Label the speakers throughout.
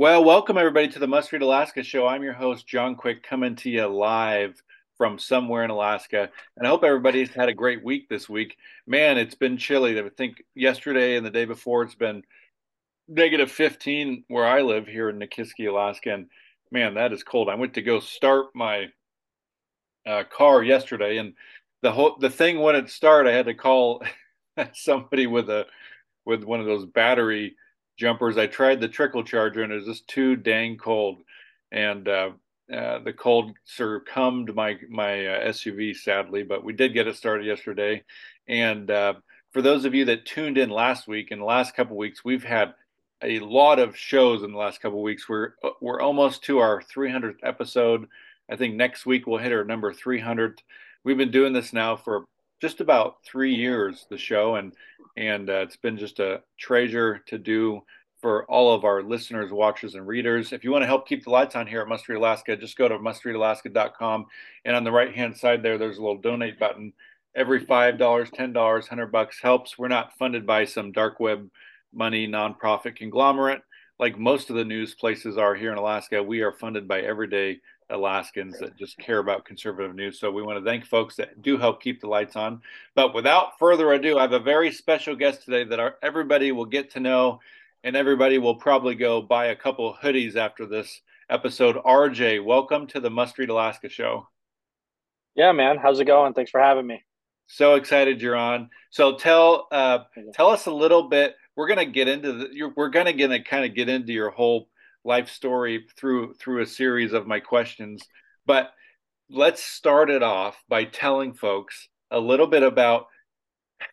Speaker 1: Well, welcome everybody to the Must Read Alaska show. I'm your host, John Quick, coming to you live from somewhere in Alaska. And I hope everybody's had a great week this week. Man, it's been chilly. I think yesterday and the day before it's been negative 15 where I live here in Nikiski, Alaska. And man, that is cold. I went to go start my uh, car yesterday, and the whole the thing wouldn't start. I had to call somebody with a with one of those battery jumpers. I tried the trickle charger, and it was just too dang cold. And uh, uh, the cold succumbed my my uh, SUV, sadly, but we did get it started yesterday. And uh, for those of you that tuned in last week, in the last couple weeks, we've had a lot of shows in the last couple weeks. We're we're almost to our 300th episode. I think next week we'll hit our number 300. We've been doing this now for just about three years, the show, and and uh, it's been just a treasure to do for all of our listeners, watchers, and readers. If you want to help keep the lights on here at Must Read Alaska, just go to mustreadalaska.com, and on the right hand side there, there's a little donate button. Every five dollars, ten dollars, hundred bucks helps. We're not funded by some dark web money nonprofit conglomerate like most of the news places are here in Alaska. We are funded by everyday Alaskans that just care about conservative news. So we want to thank folks that do help keep the lights on. But without further ado, I have a very special guest today that our, everybody will get to know, and everybody will probably go buy a couple hoodies after this episode. RJ, welcome to the Must Read Alaska show.
Speaker 2: Yeah, man. How's it going? Thanks for having me.
Speaker 1: So excited you're on. So tell uh, tell us a little bit we're gonna get into the we're gonna gonna kind of get into your whole life story through through a series of my questions but let's start it off by telling folks a little bit about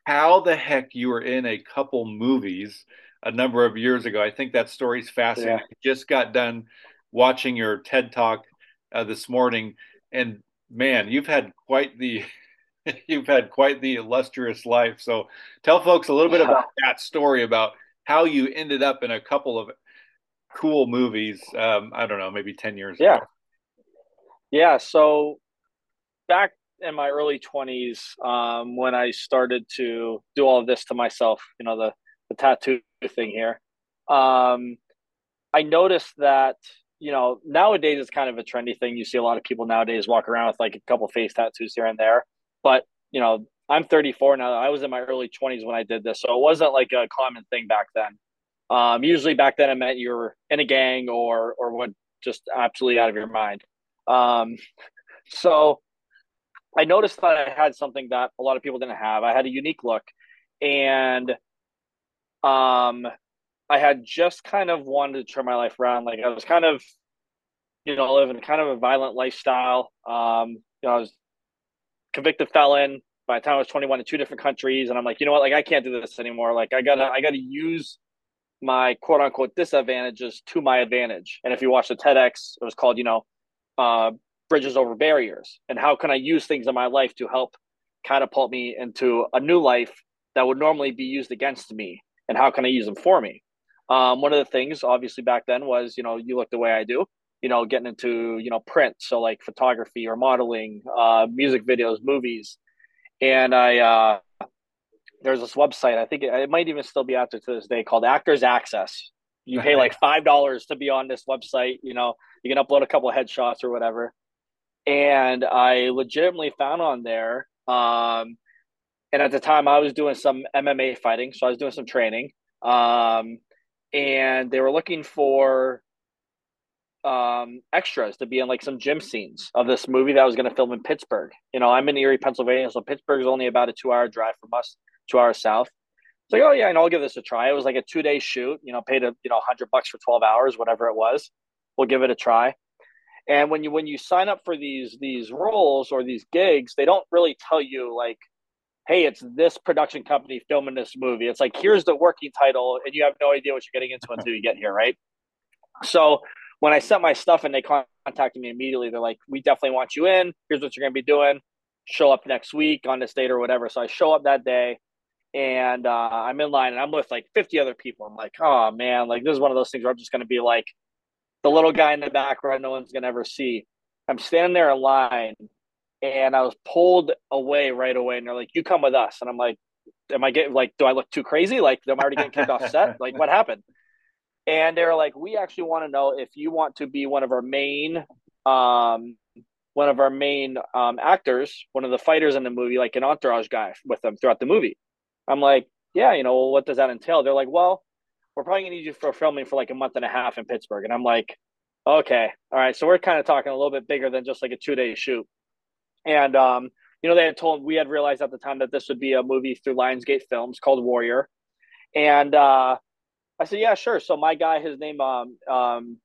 Speaker 1: how the heck you were in a couple movies a number of years ago i think that story's fascinating yeah. just got done watching your ted talk uh, this morning and man you've had quite the you've had quite the illustrious life. So tell folks a little bit about that story about how you ended up in a couple of cool movies. Um, I don't know, maybe 10 years
Speaker 2: yeah.
Speaker 1: ago.
Speaker 2: Yeah. So back in my early 20s, um, when I started to do all of this to myself, you know, the, the tattoo thing here, um, I noticed that you know, nowadays it's kind of a trendy thing. You see a lot of people nowadays walk around with like a couple face tattoos here and there. But you know, I'm 34 now. I was in my early 20s when I did this, so it wasn't like a common thing back then. Um, usually back then it meant you were in a gang or or what just absolutely out of your mind. Um, so I noticed that I had something that a lot of people didn't have. I had a unique look, and um, I had just kind of wanted to turn my life around. Like I was kind of, you know, living kind of a violent lifestyle. Um, you know, I was convicted felon by the time I was 21 in two different countries. And I'm like, you know what? Like, I can't do this anymore. Like, I gotta, I gotta use my quote unquote disadvantages to my advantage. And if you watch the TEDx, it was called, you know, uh, bridges over barriers. And how can I use things in my life to help catapult me into a new life that would normally be used against me? And how can I use them for me? Um, one of the things, obviously, back then was, you know, you look the way I do you know, getting into, you know, print. So like photography or modeling, uh, music videos, movies. And I, uh, there's this website, I think it, it might even still be out there to this day called Actors Access. You pay like $5 to be on this website. You know, you can upload a couple of headshots or whatever. And I legitimately found on there, um, and at the time I was doing some MMA fighting. So I was doing some training. Um, and they were looking for um, extras to be in like some gym scenes of this movie that I was going to film in Pittsburgh. You know, I'm in Erie, Pennsylvania, so Pittsburgh is only about a two hour drive from us, two hours south. It's like, oh yeah, and I'll give this a try. It was like a two day shoot. You know, paid a you know hundred bucks for twelve hours, whatever it was. We'll give it a try. And when you when you sign up for these these roles or these gigs, they don't really tell you like hey, it's this production company filming this movie. It's like, here's the working title, and you have no idea what you're getting into until you get here, right? So when I sent my stuff and they contacted me immediately, they're like, we definitely want you in. Here's what you're going to be doing. Show up next week on this date or whatever. So I show up that day and uh, I'm in line and I'm with like 50 other people. I'm like, oh man, like this is one of those things where I'm just going to be like the little guy in the background no one's going to ever see. I'm standing there in line and I was pulled away right away. And they're like, "You come with us." And I'm like, "Am I getting like? Do I look too crazy? Like, am I already getting kicked off set? Like, what happened?" And they're like, "We actually want to know if you want to be one of our main, um, one of our main um, actors, one of the fighters in the movie, like an entourage guy with them throughout the movie." I'm like, "Yeah, you know, well, what does that entail?" They're like, "Well, we're probably gonna need you for filming for like a month and a half in Pittsburgh." And I'm like, "Okay, all right." So we're kind of talking a little bit bigger than just like a two day shoot. And um, you know, they had told we had realized at the time that this would be a movie through Lionsgate Films called Warrior. And uh, I said, yeah, sure. So my guy, his name, um, um,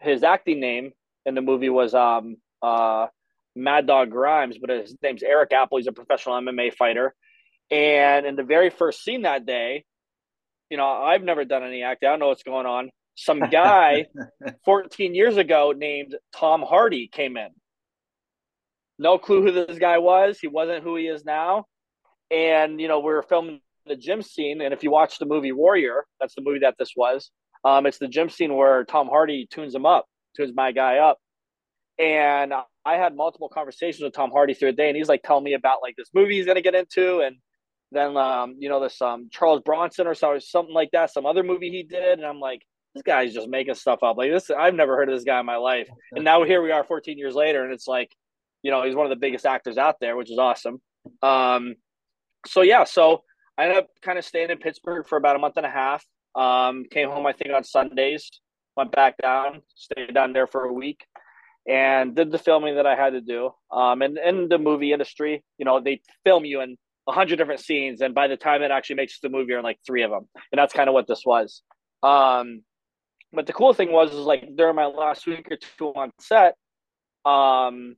Speaker 2: his acting name in the movie was um, uh, Mad Dog Grimes, but his name's Erik Apple. He's a professional MMA fighter. And in the very first scene that day, you know, I've never done any acting. I don't know what's going on. Some guy 14 years ago named Tom Hardy came in no clue who this guy was. He wasn't who he is now. And, you know, we were filming the gym scene. And if you watch the movie Warrior, that's the movie that this was. Um, it's the gym scene where Tom Hardy tunes him up, tunes my guy up. And I had multiple conversations with Tom Hardy through the day, and he's like telling me about like this movie he's gonna get into, and then um, you know, this um Charles Bronson or something like that, some other movie he did, and I'm like, this guy's just making stuff up. Like this, I've never heard of this guy in my life. And now here we are 14 years later, and it's like you know, he's one of the biggest actors out there, which is awesome. Um, so yeah, so I ended up kind of staying in Pittsburgh for about a month and a half. Um, came home, I think, on Sundays. Went back down, stayed down there for a week, and did the filming that I had to do. Um, and in the movie industry, you know, they film you in a hundred different scenes, and by the time it actually makes the movie, you're in like three of them, and that's kind of what this was. Um, but the cool thing was, is like during my last week or two on set, um,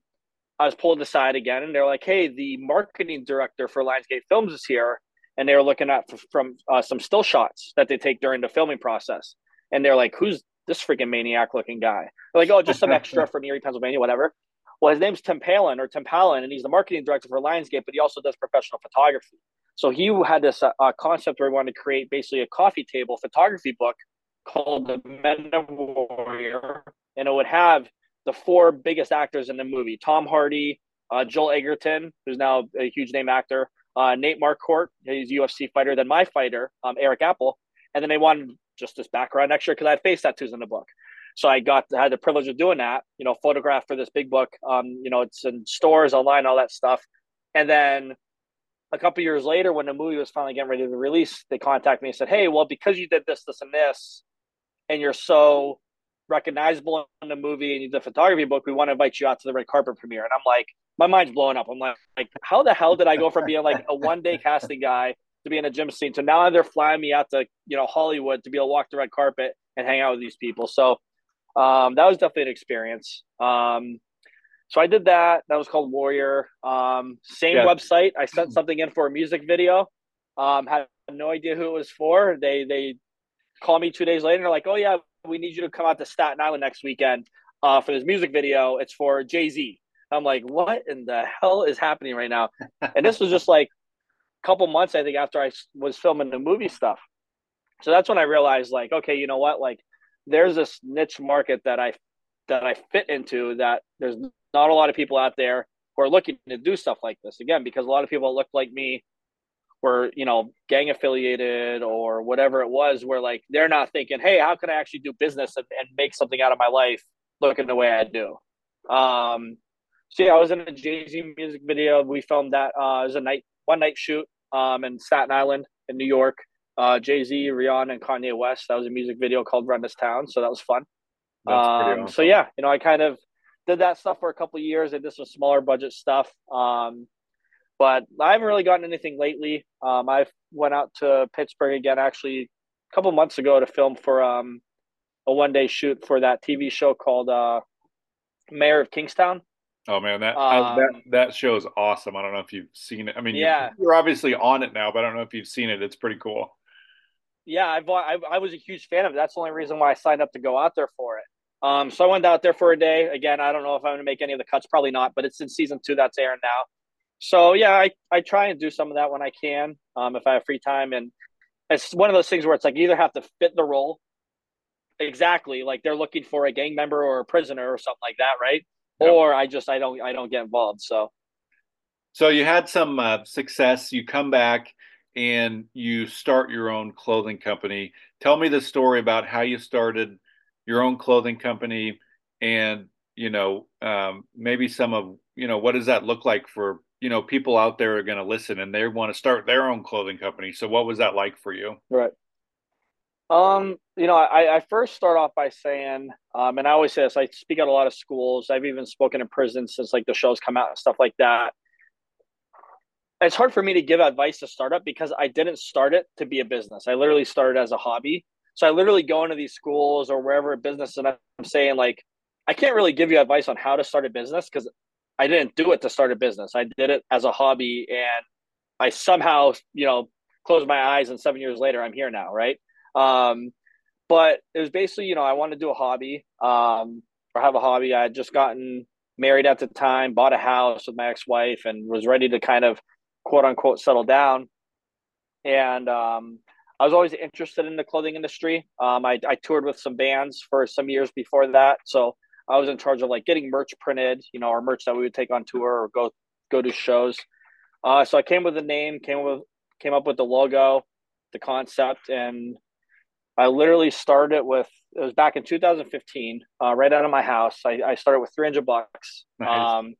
Speaker 2: I was pulled aside again, and they're like, "Hey, the marketing director for Lionsgate Films is here," and they were looking at from uh, some still shots that they take during the filming process, and they're like, "Who's this freaking maniac looking guy?" They're like, "Oh, just some extra from Erie, Pennsylvania, whatever." Well, his name's Tim Palen or Tim Palen, and he's the marketing director for Lionsgate, but he also does professional photography. So he had this uh, concept where he wanted to create basically a coffee table photography book called The Men of Warrior, and it would have the four biggest actors in the movie Tom Hardy, uh, Joel Edgerton, who's now a huge name actor, uh, Nate Marquardt, he's a UFC fighter, then my fighter, um, Erik Apple. And then they wanted just this background extra because I had face tattoos in the book. So I got had the privilege of doing that, you know, photograph for this big book. Um, you know, it's in stores, online, all that stuff. And then a couple years later, when the movie was finally getting ready to release, they contacted me and said, Hey, well, because you did this, this, and this, and you're so recognizable in the movie and you did the photography book, we want to invite you out to the red carpet premiere. And I'm like, my mind's blowing up. I'm like, like how the hell did I go from being like a one day casting guy to be in a gym scene to now they're flying me out to you know Hollywood to be able to walk the red carpet and hang out with these people. So um, that was definitely an experience. Um, so I did that. That was called Warrior. Um, same yeah. website. I sent something in for a music video. Um, had no idea who it was for. They they call me two days later and they're like, "Oh yeah, we need you to come out to Staten Island next weekend uh, for this music video. It's for Jay Z. I'm like, what in the hell is happening right now? And this was just like a couple months, I think, after I was filming the movie stuff. So that's when I realized, like, okay, you know what? Like, there's this niche market that I that I fit into. That there's not a lot of people out there who are looking to do stuff like this. Again, because a lot of people look like me were you know gang affiliated or whatever it was where like they're not thinking hey how can i actually do business and, and make something out of my life looking the way i do um so yeah i was in a jay-z music video we filmed that uh it was a night one night shoot um in staten island in new york uh jay-z rihanna and kanye west that was a music video called run this town so that was fun um awesome. so yeah you know i kind of did that stuff for a couple years I did some smaller budget stuff um but I haven't really gotten anything lately. Um, I went out to Pittsburgh again actually a couple months ago to film for um, a one day shoot for that TV show called uh, Mayor of Kingstown.
Speaker 1: Oh man, that um, that that show is awesome. I don't know if you've seen it. I mean, yeah, you're, obviously on it now, but I don't know if you've seen it. It's pretty cool.
Speaker 2: Yeah, I've, I, I was a huge fan of it. That's the only reason why I signed up to go out there for it. Um, so I went out there for a day. Again, I don't know if I'm going to make any of the cuts. Probably not, but it's in season two that's airing now. So yeah, I, I try and do some of that when I can, um, if I have free time. And it's one of those things where it's like you either have to fit the role exactly, like they're looking for a gang member or a prisoner or something like that, right? Yep. Or I just I don't I don't get involved. So,
Speaker 1: so you had some uh, success. You come back and you start your own clothing company. Tell me the story about how you started your own clothing company, and you know um, maybe some of you know what does that look like for you know people out there are going to listen and they want to start their own clothing company. So what was that like for you?
Speaker 2: Right. Um, you know, I, I first start off by saying, um, and I always say this, I speak at a lot of schools. I've even spoken in prison since like the shows come out and stuff like that. It's hard for me to give advice to startup because I didn't start it to be a business. I literally started as a hobby. So I literally go into these schools or wherever a business and I'm saying like, I can't really give you advice on how to start a business because I didn't do it to start a business. I did it as a hobby and I somehow, you know, closed my eyes and seven years later I'm here now, right? Um, but it was basically, you know, I wanted to do a hobby um, or have a hobby. I had just gotten married at the time, bought a house with my ex wife, and was ready to kind of quote unquote settle down. And um, I was always interested in the clothing industry. Um, I, I toured with some bands for some years before that. So I was in charge of like getting merch printed, you know, our merch that we would take on tour or go go to shows. Uh, so I came with the name, came with came up with the logo, the concept, and I literally started it with it was back in 2015, uh, right out of my house. I, I started with 300 bucks. Nice. Um,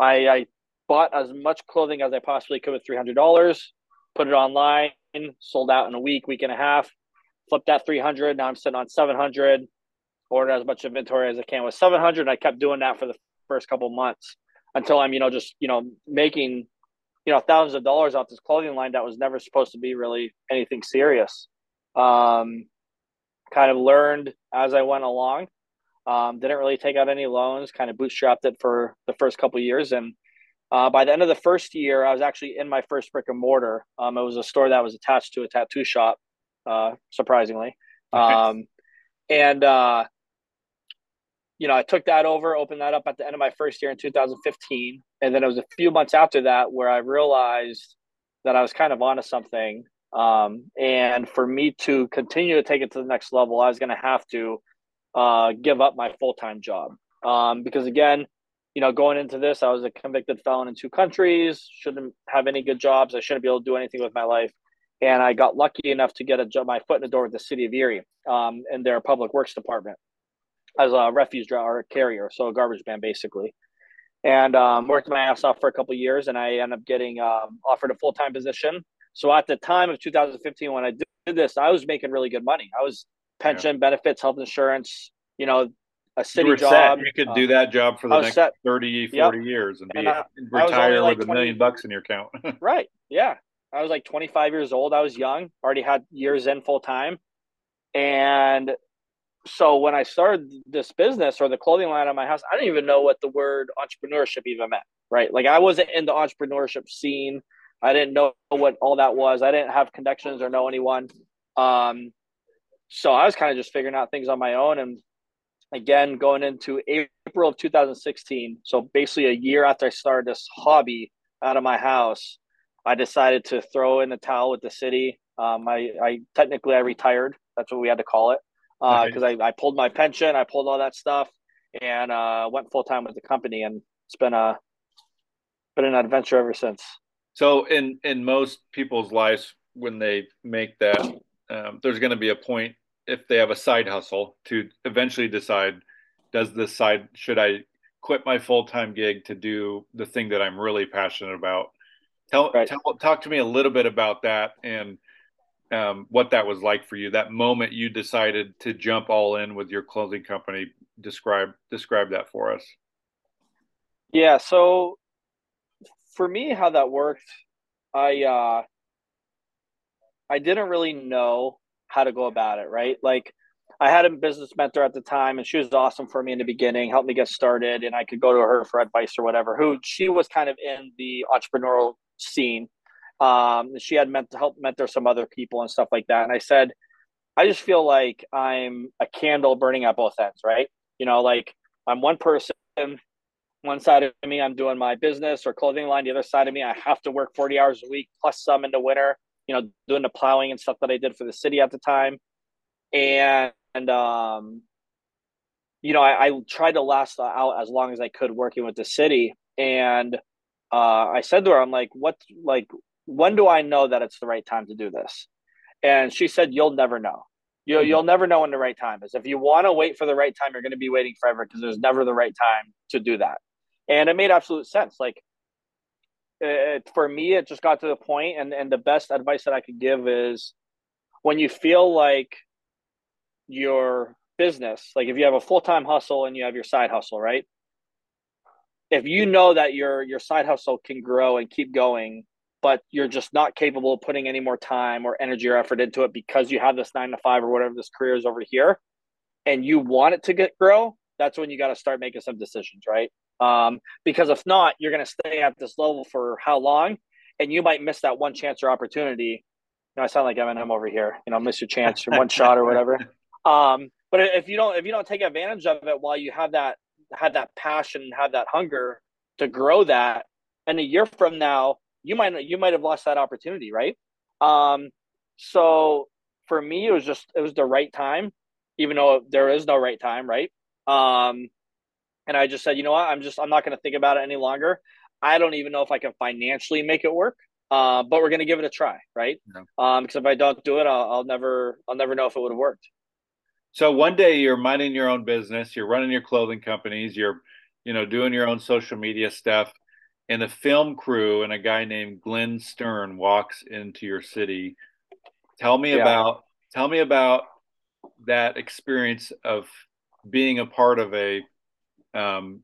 Speaker 2: I, I bought as much clothing as I possibly could with $300, put it online, sold out in a week, week and a half, flipped that 300. Now I'm sitting on 700, ordered as much inventory as I can with 700. I kept doing that for the first couple months until I'm, you know, just, you know, making, you know, thousands of dollars off this clothing line that was never supposed to be really anything serious. Um, kind of learned as I went along. Um, didn't really take out any loans. Kind of bootstrapped it for the first couple years, and uh, by the end of the first year, I was actually in my first brick and mortar. Um, it was a store that was attached to a tattoo shop, uh, surprisingly. Um, and uh, you know, I took that over, opened that up at the end of my first year in 2015, and then it was a few months after that where I realized that I was kind of onto something um, and for me to continue to take it to the next level, I was going to have to uh, give up my full time job. Um, because again, you know, going into this, I was a convicted felon in two countries, shouldn't have any good jobs. I shouldn't be able to do anything with my life. And I got lucky enough to get a job, my foot in the door with the city of Erie um, in their public works department as a refuse driver carrier, so a garbage man basically. And um, worked my ass off for a couple years, and I ended up getting um, offered a full time position so at the time of 2015, when I did this, I was making really good money. I was pension, yeah. benefits, health insurance, you know, a city job.
Speaker 1: Set. You could do that job for the next set. 30, 40 yep. years and, and be I, retire I like with 20, a million bucks in your account.
Speaker 2: right. Yeah. I was like 25 years old. I was young, already had years in full time. And so when I started this business or the clothing line at my house, I didn't even know what the word entrepreneurship even meant. Right. Like I wasn't in the entrepreneurship scene. I didn't know what all that was. I didn't have connections or know anyone. Um, so I was kind of just figuring out things on my own. And again, going into April of 2016, so basically a year after I started this hobby out of my house, I decided to throw in the towel with the city. Um, I, I technically I retired. That's what we had to call it because uh, I, I pulled my pension, I pulled all that stuff, and uh, went full time with the company. And it's been a been an adventure ever since.
Speaker 1: So in in most people's lives, when they make that, um, there's going to be a point if they have a side hustle to eventually decide, does this side should I quit my full time gig to do the thing that I'm really passionate about? Tell, right. tell talk to me a little bit about that and um, what that was like for you. That moment you decided to jump all in with your clothing company. Describe describe that for us.
Speaker 2: Yeah, so for me, how that worked, I uh, I didn't really know how to go about it. Right, like I had a business mentor at the time, and she was awesome for me in the beginning, helped me get started, and I could go to her for advice or whatever. Who she was kind of in the entrepreneurial scene. Um, she had meant to help mentor some other people and stuff like that. And I said, I just feel like I'm a candle burning at both ends, right? You know, like I'm one person, one side of me, I'm doing my business or clothing line. The other side of me, I have to work 40 hours a week plus some in the winter, you know, doing the plowing and stuff that I did for the city at the time. And, and um, you know, I, I tried to last out as long as I could working with the city. And uh, I said to her, I'm like, what, like, when do I know that it's the right time to do this? And she said, You'll never know. You, mm-hmm. You'll never know when the right time is. If you want to wait for the right time, you're going to be waiting forever because there's never the right time to do that. And it made absolute sense. Like, it, for me, it just got to the point, and, and the best advice that I could give is when you feel like your business, like if you have a full time hustle and you have your side hustle, right? If you know that your your side hustle can grow and keep going but you're just not capable of putting any more time or energy or effort into it because you have this nine to five or whatever this career is over here and you want it to get grow that's when you got to start making some decisions right um, because if not you're going to stay at this level for how long and you might miss that one chance or opportunity you know i sound like eminem over here you know miss your chance one shot or whatever um, but if you don't if you don't take advantage of it while you have that have that passion have that hunger to grow that and a year from now you might you might have lost that opportunity, right? Um, so for me, it was just it was the right time, even though there is no right time, right? Um, and I just said, you know what, I'm just I'm not going to think about it any longer. I don't even know if I can financially make it work, uh, but we're going to give it a try, right? Yeah. Um, because if I don't do it, I'll, I'll never I'll never know if it would have worked.
Speaker 1: So one day you're minding your own business, you're running your clothing companies, you're you know doing your own social media stuff and a film crew and a guy named Glenn Stearns walks into your city. Tell me yeah. about tell me about that experience of being a part of a, um,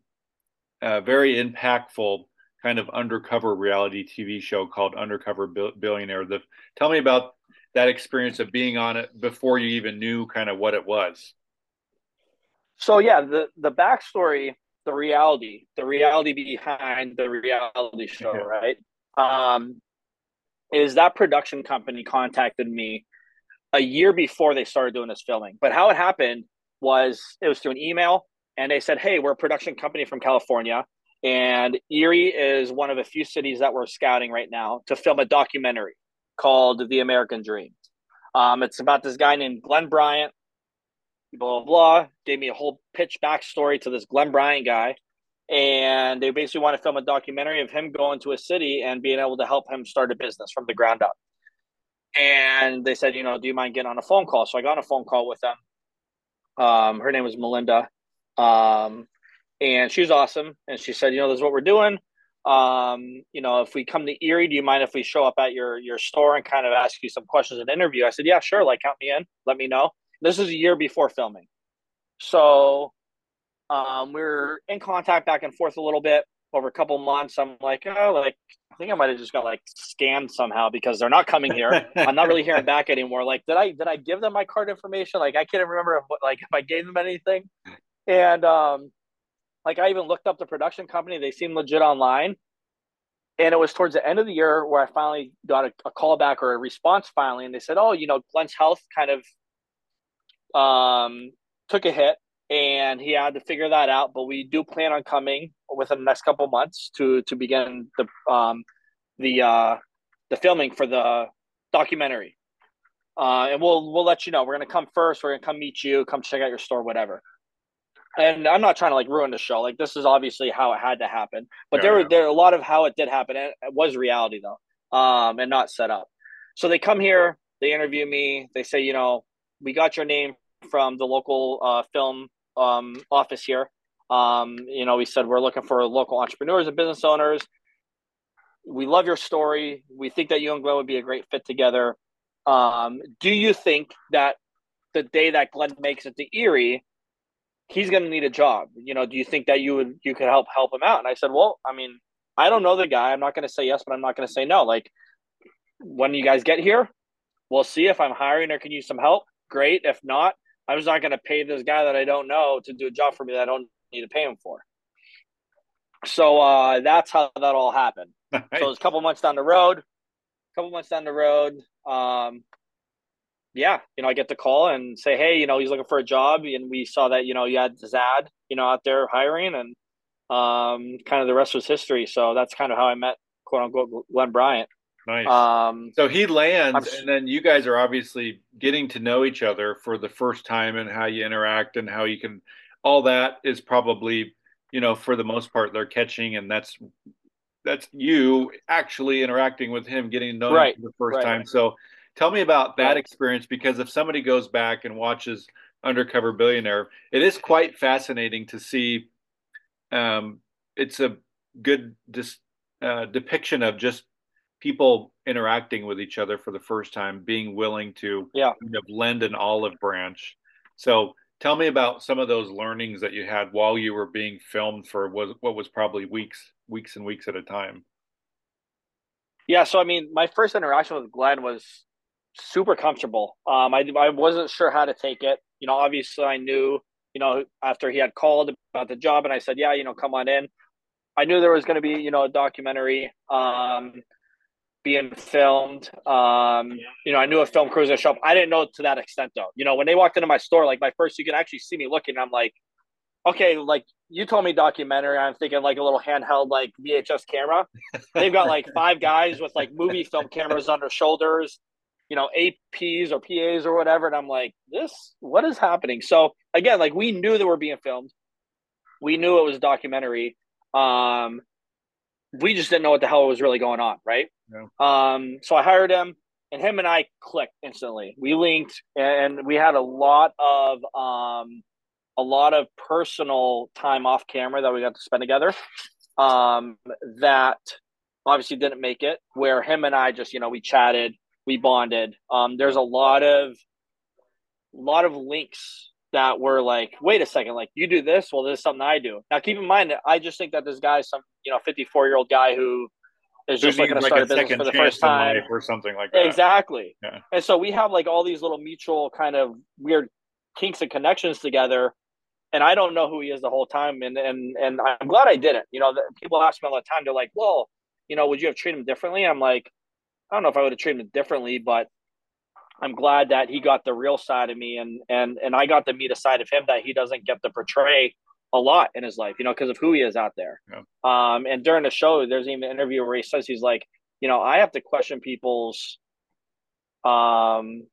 Speaker 1: a very impactful kind of undercover reality TV show called Undercover Billionaire. The, tell me about that experience of being on it before you even knew kind of what it was.
Speaker 2: So yeah, the the backstory the reality, the reality behind the reality show, right? Um, is that production company contacted me a year before they started doing this filming. But how it happened was it was through an email, and they said, "Hey, we're a production company from California, and Erie is one of a few cities that we're scouting right now to film a documentary called The American Dream. Um, it's about this guy named Glenn Bryant blah, blah, blah. Gave me a whole pitch backstory to this Glenn Bryant guy. And they basically want to film a documentary of him going to a city and being able to help him start a business from the ground up. And they said, you know, do you mind getting on a phone call? So I got on a phone call with them. Um, her name was Melinda. Um, and she's awesome. And she said, you know, this is what we're doing. Um, you know, if we come to Erie, do you mind if we show up at your your store and kind of ask you some questions and interview? I said, yeah, sure. Like, count me in. Let me know. This is a year before filming. So um, we are in contact back and forth a little bit over a couple months. I'm like, oh, like I think I might have just got like scammed somehow because they're not coming here. I'm not really hearing back anymore. Like, did I did I give them my card information? Like, I can't remember if, like if I gave them anything. And um, like I even looked up the production company. They seemed legit online. And it was towards the end of the year where I finally got a, a call back or a response finally, and they said, "Oh, you know, Glenn's health kind of um, took a hit and he had to figure that out. But we do plan on coming within the next couple months to to begin the um, the uh, the filming for the documentary. Uh, and we'll we'll let you know. We're gonna come first. We're gonna come meet you. Come check out your store, whatever. And I'm not trying to like ruin the show. Like this is obviously how it had to happen. But yeah, there were yeah. there a lot of how it did happen. And it was reality though, um, and not set up. So they come here. They interview me. They say, you know, we got your name from the local uh, film um, office here. Um, you know, we said we're looking for local entrepreneurs and business owners. We love your story. We think that you and Glenn would be a great fit together. Um, do you think that the day that Glenn makes it to Erie, he's going to need a job? You know, do you think that you would you could help help him out? And I said, well, I mean, I don't know the guy. I'm not going to say yes, but I'm not going to say no. Like, when you guys get here, we'll see if I'm hiring or can use some help great. If not, I was not going to pay this guy that I don't know to do a job for me that I don't need to pay him for. So uh, that's how that all happened. Nice. So it was a couple months down the road. A couple months down the road. Um, yeah, you know, I get the call and say, hey, you know, he's looking for a job, and we saw that you know you had Zad, you know, out there hiring, and um, kind of the rest was history. So that's kind of how I met quote unquote Glenn Bryant.
Speaker 1: Nice. Um, so he lands, I'm, and then you guys are obviously getting to know each other for the first time, and how you interact, and how you can. All that is probably, you know, for the most part, they're catching, and that's that's you actually interacting with him, getting to know right. him for the first right. time. So, tell me about that experience because if somebody goes back and watches Undercover Billionaire, it is quite fascinating to see. Um, it's a good dis, uh, depiction of just people interacting with each other for the first time, being willing to
Speaker 2: yeah.
Speaker 1: kind of lend an olive branch. So tell me about some of those learnings that you had while you were being filmed for what, what was probably weeks, weeks and weeks at a time.
Speaker 2: Yeah, so I mean, my first interaction with Glenn was super comfortable. Um, I I wasn't sure how to take it. You know, obviously I knew, you know, after he had called about the job, and I said, yeah, you know, come on in. I knew there was going to be, you know, a documentary. Um, being filmed. Um, you know, I knew a film crew was gonna show up. I didn't know to that extent though. You know, when they walked into my store, like my first, you can actually see me looking. I'm like, okay, like you told me documentary. I'm thinking like a little handheld like VHS camera. They've got like five guys with like movie film cameras on their shoulders, you know, APs or PAs or whatever. And I'm like, this, what is happening? So again, like we knew that we're being filmed. We knew it was a documentary. Um, we just didn't know what the hell was really going on, right? Yeah. Um, so I hired him, and him and I clicked instantly. We linked, and we had a lot of um, a lot of personal time off camera that we got to spend together. Um, that obviously didn't make it. Where him and I just, you know, we chatted, we bonded. Um, there's a lot of lot of links that were like, wait a second, like you do this, well, this is something I do. Now, keep in mind that I just think that this guy's some, you know, 54 year old guy who is just looking to start a business for the first time
Speaker 1: or something like that.
Speaker 2: Exactly. Yeah. And so we have like all these little mutual kind of weird kinks and connections together. And I don't know who he is the whole time. And, and, and I'm glad I didn't, you know, people ask me all the time, they're like, well, you know, would you have treated him differently? I'm like, I don't know if I would have treated him differently, but I'm glad that he got the real side of me and and and I got to meet a side of him that he doesn't get to portray a lot in his life, you know, because of who he is out there. Yeah. Um, and during the show, there's even an interview where he says he's like, you know, I have to question people's, um,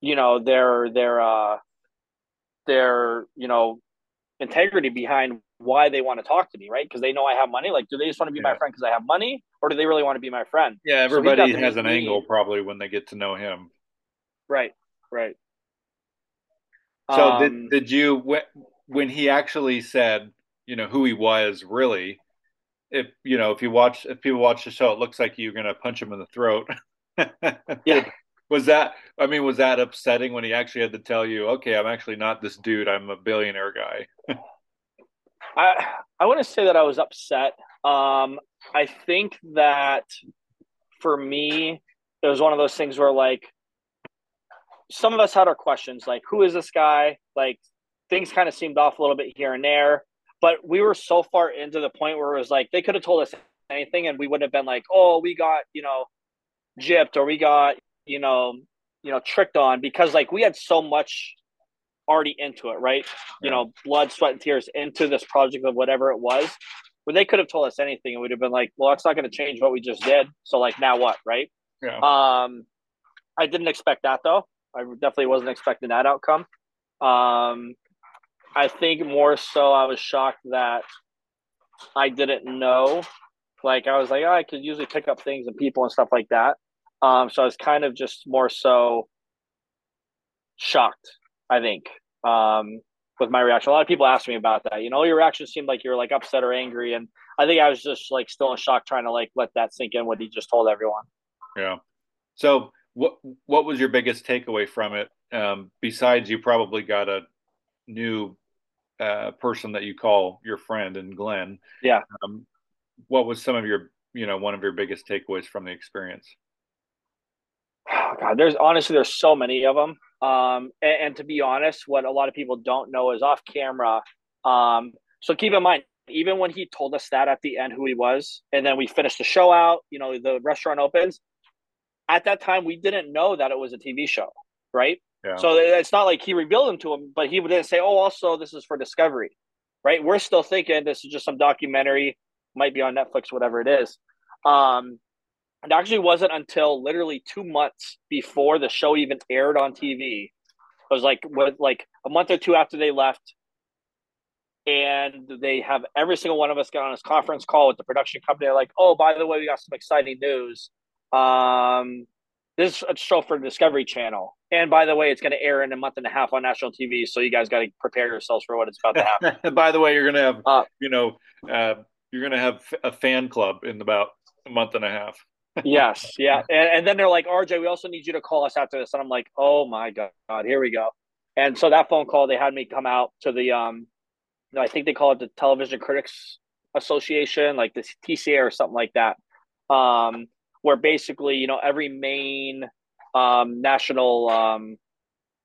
Speaker 2: you know, their their uh, their you know, integrity behind why they want to talk to me, right? Because they know I have money. Like, do they just want to be yeah. my friend because I have money, or do they really want to be my friend?
Speaker 1: Yeah, everybody so has an me. angle probably when they get to know him.
Speaker 2: Right, right.
Speaker 1: So um, did did you when he actually said, you know, who he was really? If you know, if you watch, if people watch the show, it looks like you're going to punch him in the throat.
Speaker 2: yeah.
Speaker 1: Was that? I mean, was that upsetting when he actually had to tell you, okay, I'm actually not this dude. I'm a billionaire guy.
Speaker 2: I I wouldn't say that I was upset. Um, I think that for me, it was one of those things where like some of us had our questions like who is this guy like things kind of seemed off a little bit here and there but we were so far into the point where it was like they could have told us anything and we wouldn't have been like oh we got you know gypped or we got you know you know tricked on because like we had so much already into it right you know blood sweat and tears into this project of whatever it was where they could have told us anything and we'd have been like well that's not going to change what we just did so like now what right
Speaker 1: yeah.
Speaker 2: um i didn't expect that though I definitely wasn't expecting that outcome. Um, I think more so I was shocked that I didn't know. Like I was like, oh, I could usually pick up things and people and stuff like that. Um, so I was kind of just more so shocked, I think, um, with my reaction. A lot of people asked me about that. You know, your reaction seemed like you were like upset or angry, and I think I was just like still in shock, trying to like let that sink in what he just told everyone.
Speaker 1: Yeah. So what what was your biggest takeaway from it? Um, besides, you probably got a new uh, person that you call your friend and Glenn.
Speaker 2: Yeah.
Speaker 1: Um, what was some of your you know one of your biggest takeaways from the experience?
Speaker 2: Oh, God, there's honestly there's so many of them. Um, and, and, to be honest, what a lot of people don't know is off camera. Um, so keep in mind, even when he told us that at the end who he was, and then we finished the show out, you know, the restaurant opens. At that time, we didn't know that it was a TV show, right? Yeah. So it's not like he revealed them to him, but he didn't say, "Oh, also this is for Discovery," right? We're still thinking this is just some documentary, might be on Netflix, whatever it is. Um, it actually wasn't until literally two months before the show even aired on TV. It was like with like a month or two after they left, and they have every single one of us get on this conference call with the production company. They're like, "Oh, by the way, we got some exciting news. Um, this is a show for Discovery Channel, and by the way, it's going to air in a month and a half on national TV. So you guys got to prepare yourselves for what it's about to happen."
Speaker 1: And by the way, you're going to have, uh, you know, uh, you're going to have a fan club in about a month and a half.
Speaker 2: Yes, yeah, and, and then they're like, "RJ, we also need you to call us after this," and I'm like, "Oh my god, here we go." And so that phone call, they had me come out to the um I think they call it the Television Critics Association, like the TCA or something like that, um, where basically you know every main um, national um,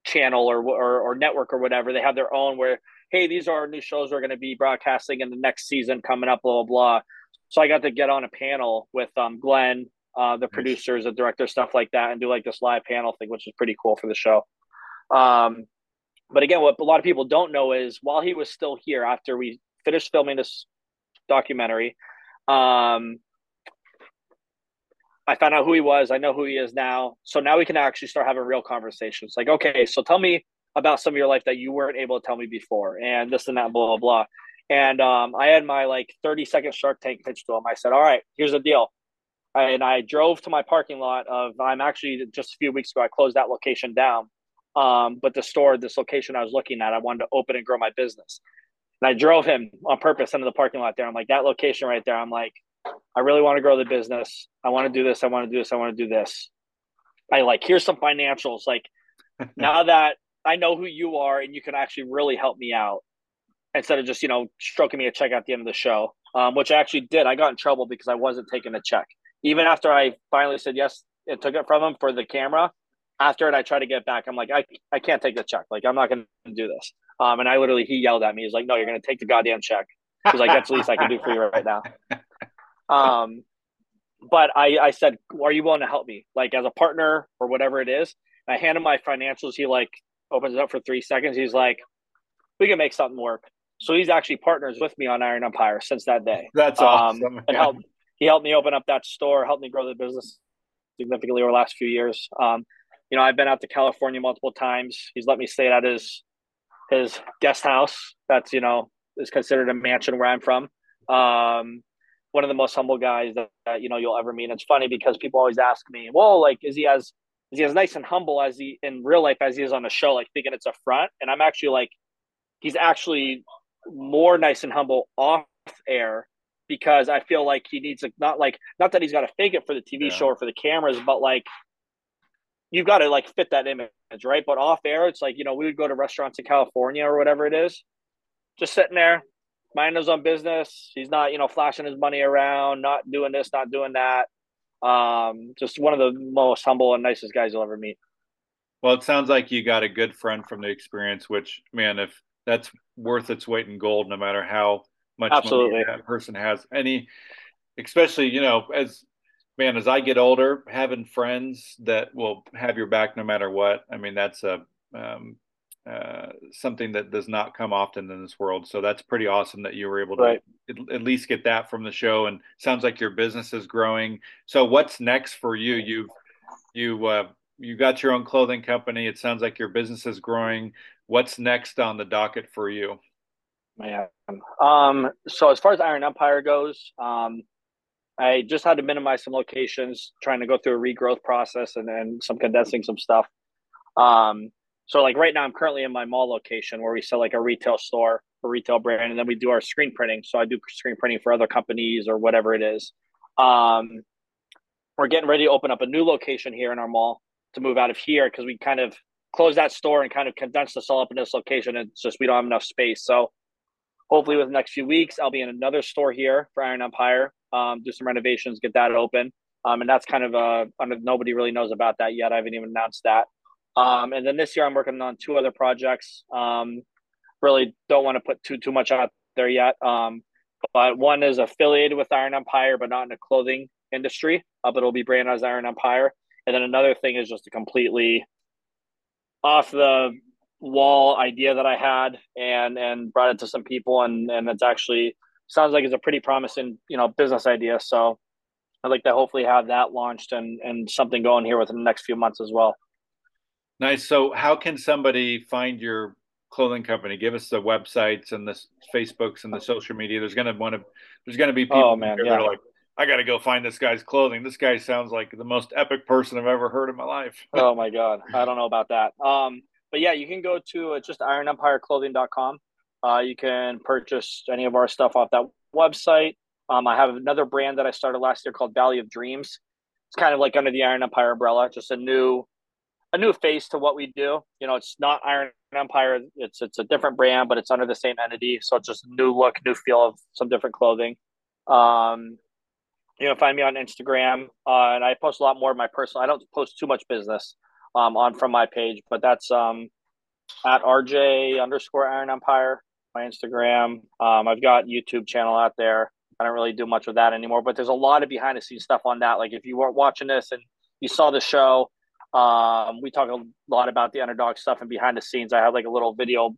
Speaker 2: channel or, or, or network or whatever they have their own where hey these are our new shows we're going to be broadcasting in the next season coming up blah blah blah. So I got to get on a panel with um, Glenn, uh, the producers, the director, stuff like that, and do like this live panel thing, which is pretty cool for the show. Um, but again, what a lot of people don't know is while he was still here after we finished filming this documentary, um, I found out who he was. I know who he is now. So now we can actually start having real conversations. Like, okay, so tell me about some of your life that you weren't able to tell me before, and this and that, blah blah blah. And um, I had my like 30 second Shark Tank pitch to him. I said, "All right, here's the deal." And I drove to my parking lot of. I'm actually just a few weeks ago. I closed that location down um, but the store, this location I was looking at, I wanted to open and grow my business. And I drove him on purpose into the parking lot there. I'm like, that location right there. I'm like, I really want to grow the business. I want to do this. I want to do this. I want to do this. I like, here's some financials. Like, now that I know who you are and you can actually really help me out instead of just, you know, stroking me a check at the end of the show, um, which I actually did. I got in trouble because I wasn't taking a check. Even after I finally said yes and took it from him for the camera, after it, I try to get back. I'm like, I, I can't take the check. Like, I'm not going to do this. Um, and I literally, he yelled at me. He's like, no, you're going to take the goddamn check. He's like, that's the least I can do for you right now. Um, but I, I said, are you willing to help me? Like as a partner or whatever it is. And I hand him my financials. He like opens it up for three seconds. He's like, we can make something work. So he's actually partners with me on Iron Empire since that day.
Speaker 1: That's um, awesome.
Speaker 2: And helped, he helped me open up that store, helped me grow the business significantly over the last few years. Um, you know, I've been out to California multiple times. He's let me stay at his his guest house. That's you know is considered a mansion where I'm from. Um, one of the most humble guys that, that, you know you'll ever meet. And it's funny because people always ask me, "Well, like, is he as is he as nice and humble as he in real life as he is on the show?" Like thinking it's a front, and I'm actually like, he's actually more nice and humble off air because I feel like he needs to not like not that he's got to fake it for the TV yeah. show or for the cameras, but like you've got to like fit that image, right? But off air, it's like, you know, we would go to restaurants in California or whatever it is, just sitting there, minding his own business. He's not, you know, flashing his money around, not doing this, not doing that. Um, just one of the most humble and nicest guys you'll ever meet.
Speaker 1: Well, it sounds like you got a good friend from the experience, which, man, if that's worth its weight in gold, no matter how much Absolutely. money that person has. Any, especially, you know, as man, as I get older, having friends that will have your back no matter what. I mean, that's a um, uh, something that does not come often in this world. So that's pretty awesome that you were able to right. at, at, least get that from the show. And sounds like your business is growing. So what's next for you? You've you uh, you got your own clothing company. It sounds like your business is growing. What's next on the docket for you?
Speaker 2: Man, um, so as far as Iron Empire goes, um, I just had to minimize some locations, trying to go through a regrowth process and then some condensing some stuff. Um, so like right now, I'm currently in my mall location where we sell like a retail store, a retail brand, and then we do our screen printing. So I do screen printing for other companies or whatever it is. Um, we're getting ready to open up a new location here in our mall to move out of here because we kind of closed that store and kind of condensed this all up in this location. It's just we don't have enough space. So hopefully, with the next few weeks, I'll be in another store here for Iron Empire um, do some renovations, get that open. Um, and that's kind of uh, nobody really knows about that yet. I haven't even announced that. Um, and then this year I'm working on two other projects. Um, really don't want to put too too much out there yet. Um, but one is affiliated with Iron Empire, but not in the clothing industry. Uh, but it'll be branded as Iron Empire. And then another thing is just a completely off the wall idea that I had and and brought it to some people and and it's actually sounds like it's a pretty promising you know business idea. So I'd like to hopefully have that launched and and something going here within the next few months as well.
Speaker 1: Nice. So how can somebody find your clothing company? Give us the websites and the Facebooks and the social media. There's gonna want to there's gonna be people
Speaker 2: oh, man, yeah.
Speaker 1: that are like I got to go find this guy's clothing. This guy sounds like the most epic person I've ever heard in my life.
Speaker 2: oh my god, I don't know about that. Um, but yeah, you can go to uh, just ironempireclothing.com. Uh, you can purchase any of our stuff off that website. Um, I have another brand that I started last year called Valley of Dreams. It's kind of like under the Iron Empire umbrella, just a new a new face to what we do. You know, it's not Iron Empire. It's it's a different brand, but it's under the same entity. So it's just new look, new feel of some different clothing. Um, you know, find me on Instagram, uh, and I post a lot more of my personal. I don't post too much business um, on from my page, but that's um, at RJ underscore Iron Empire my Instagram. Um, I've got YouTube channel out there. I don't really do much with that anymore, but there's a lot of behind the scenes stuff on that. Like if you weren't watching this and you saw the show, um, we talk a lot about the underdog stuff and behind the scenes. I have like a little video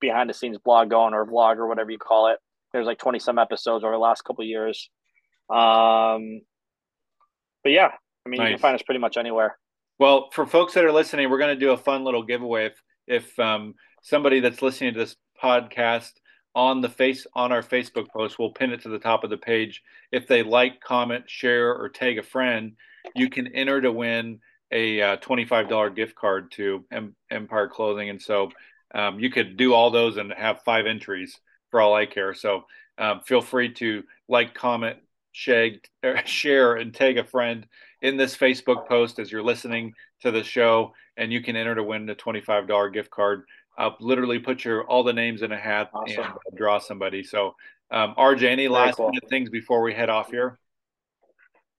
Speaker 2: behind the scenes blog going or vlog or whatever you call it. There's like 20 some episodes over the last couple years. Um, but yeah, I mean, nice. you can find us pretty much anywhere.
Speaker 1: Well, for folks that are listening, we're going to do a fun little giveaway. If, if um, somebody that's listening to this podcast on the face on our Facebook post, we'll pin it to the top of the page. If they like, comment, share, or tag a friend, you can enter to win a uh, $25 gift card to M- Empire Clothing. And so um, you could do all those and have five entries for all I care. So um, feel free to like, comment, shag, share, and tag a friend in this Facebook post as you're listening to the show, and you can enter to win a $25 gift card. Uh, literally put your all the names in a hat awesome. and draw somebody. So, um, RJ, any Very last cool. things before we head off here?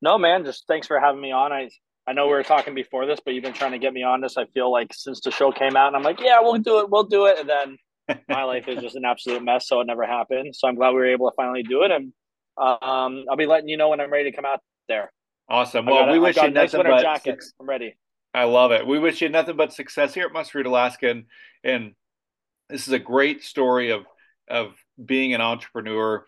Speaker 2: No, man. Just thanks for having me on. I I know we were talking before this, but you've been trying to get me on this. I feel like since the show came out, and I'm like, yeah, we'll do it, we'll do it, and then my life is just an absolute mess, so it never happened. So I'm glad we were able to finally do it, and um, I'll be letting you know when I'm ready to come out there.
Speaker 1: Awesome. Well, we wish you nothing but jacket.
Speaker 2: I'm ready.
Speaker 1: I love it. We wish you nothing but success here at Must Read Alaska, and, and this is a great story of of being an entrepreneur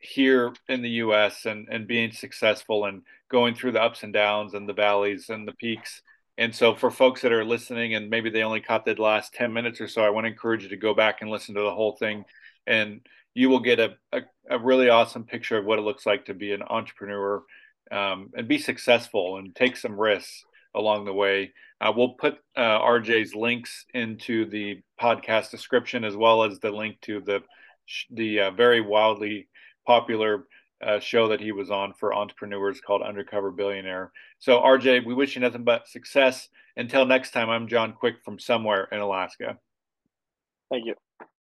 Speaker 1: here in the U.S. and and being successful and going through the ups and downs and the valleys and the peaks. And so, for folks that are listening and maybe they only caught the last ten minutes or so, I want to encourage you to go back and listen to the whole thing, and you will get a, a, a really awesome picture of what it looks like to be an entrepreneur um, and be successful and take some risks along the way. Uh, we'll put uh, RJ's links into the podcast description as well as the link to the the uh, very wildly popular uh, show that he was on for entrepreneurs called Undercover Billionaire. So RJ, we wish you nothing but success. Until next time, I'm John Quick from somewhere in Alaska.
Speaker 2: Thank you.